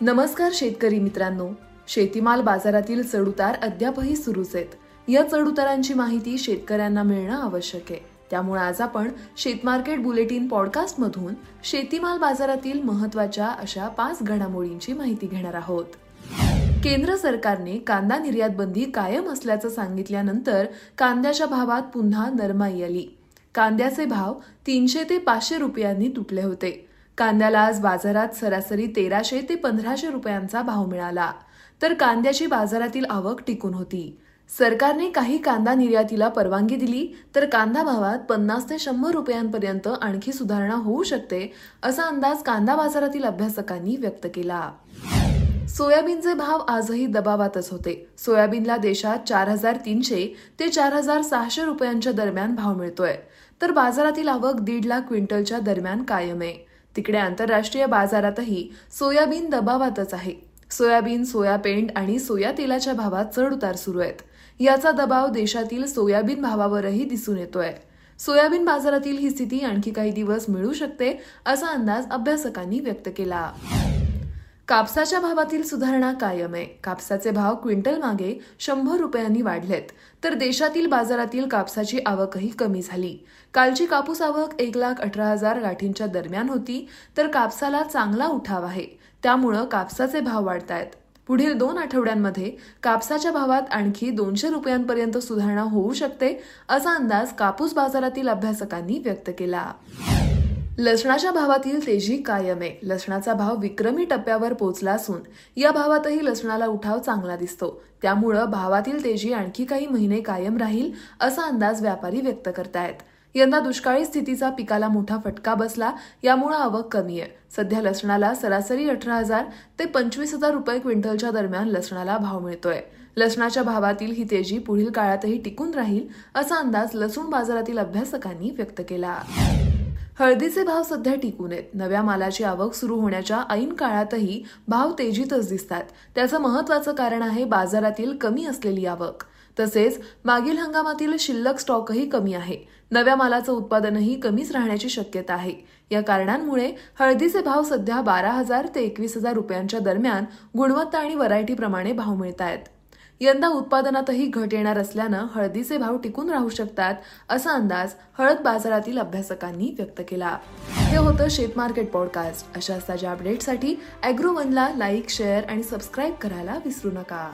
नमस्कार शेतकरी मित्रांनो. शेतीमाल बाजारातील चढउतार अद्यापही सुरूच आहेत. या चढउतारांची माहिती शेतकऱ्यांना मिळणं आवश्यक आहे. त्यामुळे आज आपण शेतमार्केट बुलेटिन पॉडकास्ट मधून शेतीमाल बाजारातील महत्त्वाच्या अशा पाच घडामोडींची माहिती घेणार आहोत. केंद्र सरकारने कांदा निर्यात बंदी कायम असल्याचं सांगितल्यानंतर कांद्याच्या भावात पुन्हा नरमाई आली. कांद्याचे भाव तीनशे ते पाचशे रुपयांनी तुटले होते. कांद्याला आज बाजारात सरासरी तेराशे ते पंधराशे रुपयांचा भाव मिळाला. तर कांद्याची बाजारातील आवक टिकून होती. सरकारने काही कांदा निर्यातीला परवानगी दिली तर कांदा भावात पन्नास ते शंभर रुपयांपर्यंत आणखी सुधारणा होऊ शकते असा अंदाज कांदा बाजारातील अभ्यासकांनी व्यक्त केला. सोयाबीनचे भाव आजही दबावातच होते. सोयाबीनला देशात चार हजार तीनशे ते चार हजार सहाशे रुपयांच्या दरम्यान भाव मिळतोय. तर बाजारातील आवक दीड लाख क्विंटलच्या दरम्यान कायम आहे. तिकडे आंतरराष्ट्रीय बाजारातही सोयाबीन दबावातच आहे. सोयाबीन सोया पेंड आणि सोया तेलाच्या भावात चढ उतार सुरू आहेत. याचा दबाव देशातील सोयाबीन भावावरही दिसून येतोय. सोयाबीन बाजारातील ही स्थिती आणखी काही दिवस मिळू शकते असा अंदाज अभ्यासकांनी व्यक्त केला. कापसाच्या भावातील सुधारणा कायम आहे. कापसाचे भाव क्विंटल मागे शंभर रुपयांनी वाढलेत. तर देशातील बाजारातील कापसाची आवकही कमी झाली. कालची कापूस आवक एक लाख अठरा हजार गाठींच्या दरम्यान होती तर कापसाला चांगला उठाव आहे. त्यामुळं कापसाचे भाव वाढतायत. पुढील दोन आठवड्यांमध्ये कापसाच्या भावात आणखी दोनशे रुपयांपर्यंत सुधारणा होऊ शकते असा अंदाज कापूस बाजारातील अभ्यासकांनी व्यक्त केला. लसणाच्या भावातील तेजी कायम आहे. लसणाचा भाव विक्रमी टप्प्यावर पोहोचला असून या भावातही लसणाला उठाव चांगला दिसतो. त्यामुळं भावातील तेजी आणखी काही महिने कायम राहील असा अंदाज व्यापारी व्यक्त करतायत. यंदा दुष्काळी स्थितीचा पिकाला मोठा फटका बसला यामुळे आवक कमी आहे. सध्या लसणाला सरासरी अठरा हजार ते पंचवीस हजार रुपये क्विंटलच्या दरम्यान लसणाला भाव मिळतोय. लसणाच्या भावातील ही तेजी पुढील काळातही टिकून राहील असा अंदाज लसूण बाजारातील अभ्यासकांनी व्यक्त केला. हळदीचे भाव सध्या टिकून आहेत. नव्या मालाची आवक सुरू होण्याच्या ऐन काळातही भाव तेजीतच दिसतात. त्याचं महत्वाचं कारण आहे बाजारातील कमी असलेली आवक. तसेच मागील हंगामातील शिल्लक स्टॉकही कमी आहे. नव्या मालाचं उत्पादनही कमीच राहण्याची शक्यता आहे. या कारणांमुळे हळदीचे भाव सध्या बारा हजार ते एकवीस हजार रुपयांच्या दरम्यान गुणवत्ता आणि व्हरायटीप्रमाणे भाव मिळत आहेत यंदा उत्पादनातही घट येणार असल्यानं हळदीचे भाव टिकून राहू शकतात असा अंदाज हळद बाजारातील अभ्यासकांनी व्यक्त केला. हे होतं शेत मार्केट पॉडकास्ट. अशाच ताज्या अपडेटसाठी अॅग्रोवनला लाईक शेअर आणि सबस्क्राईब करायला विसरू नका.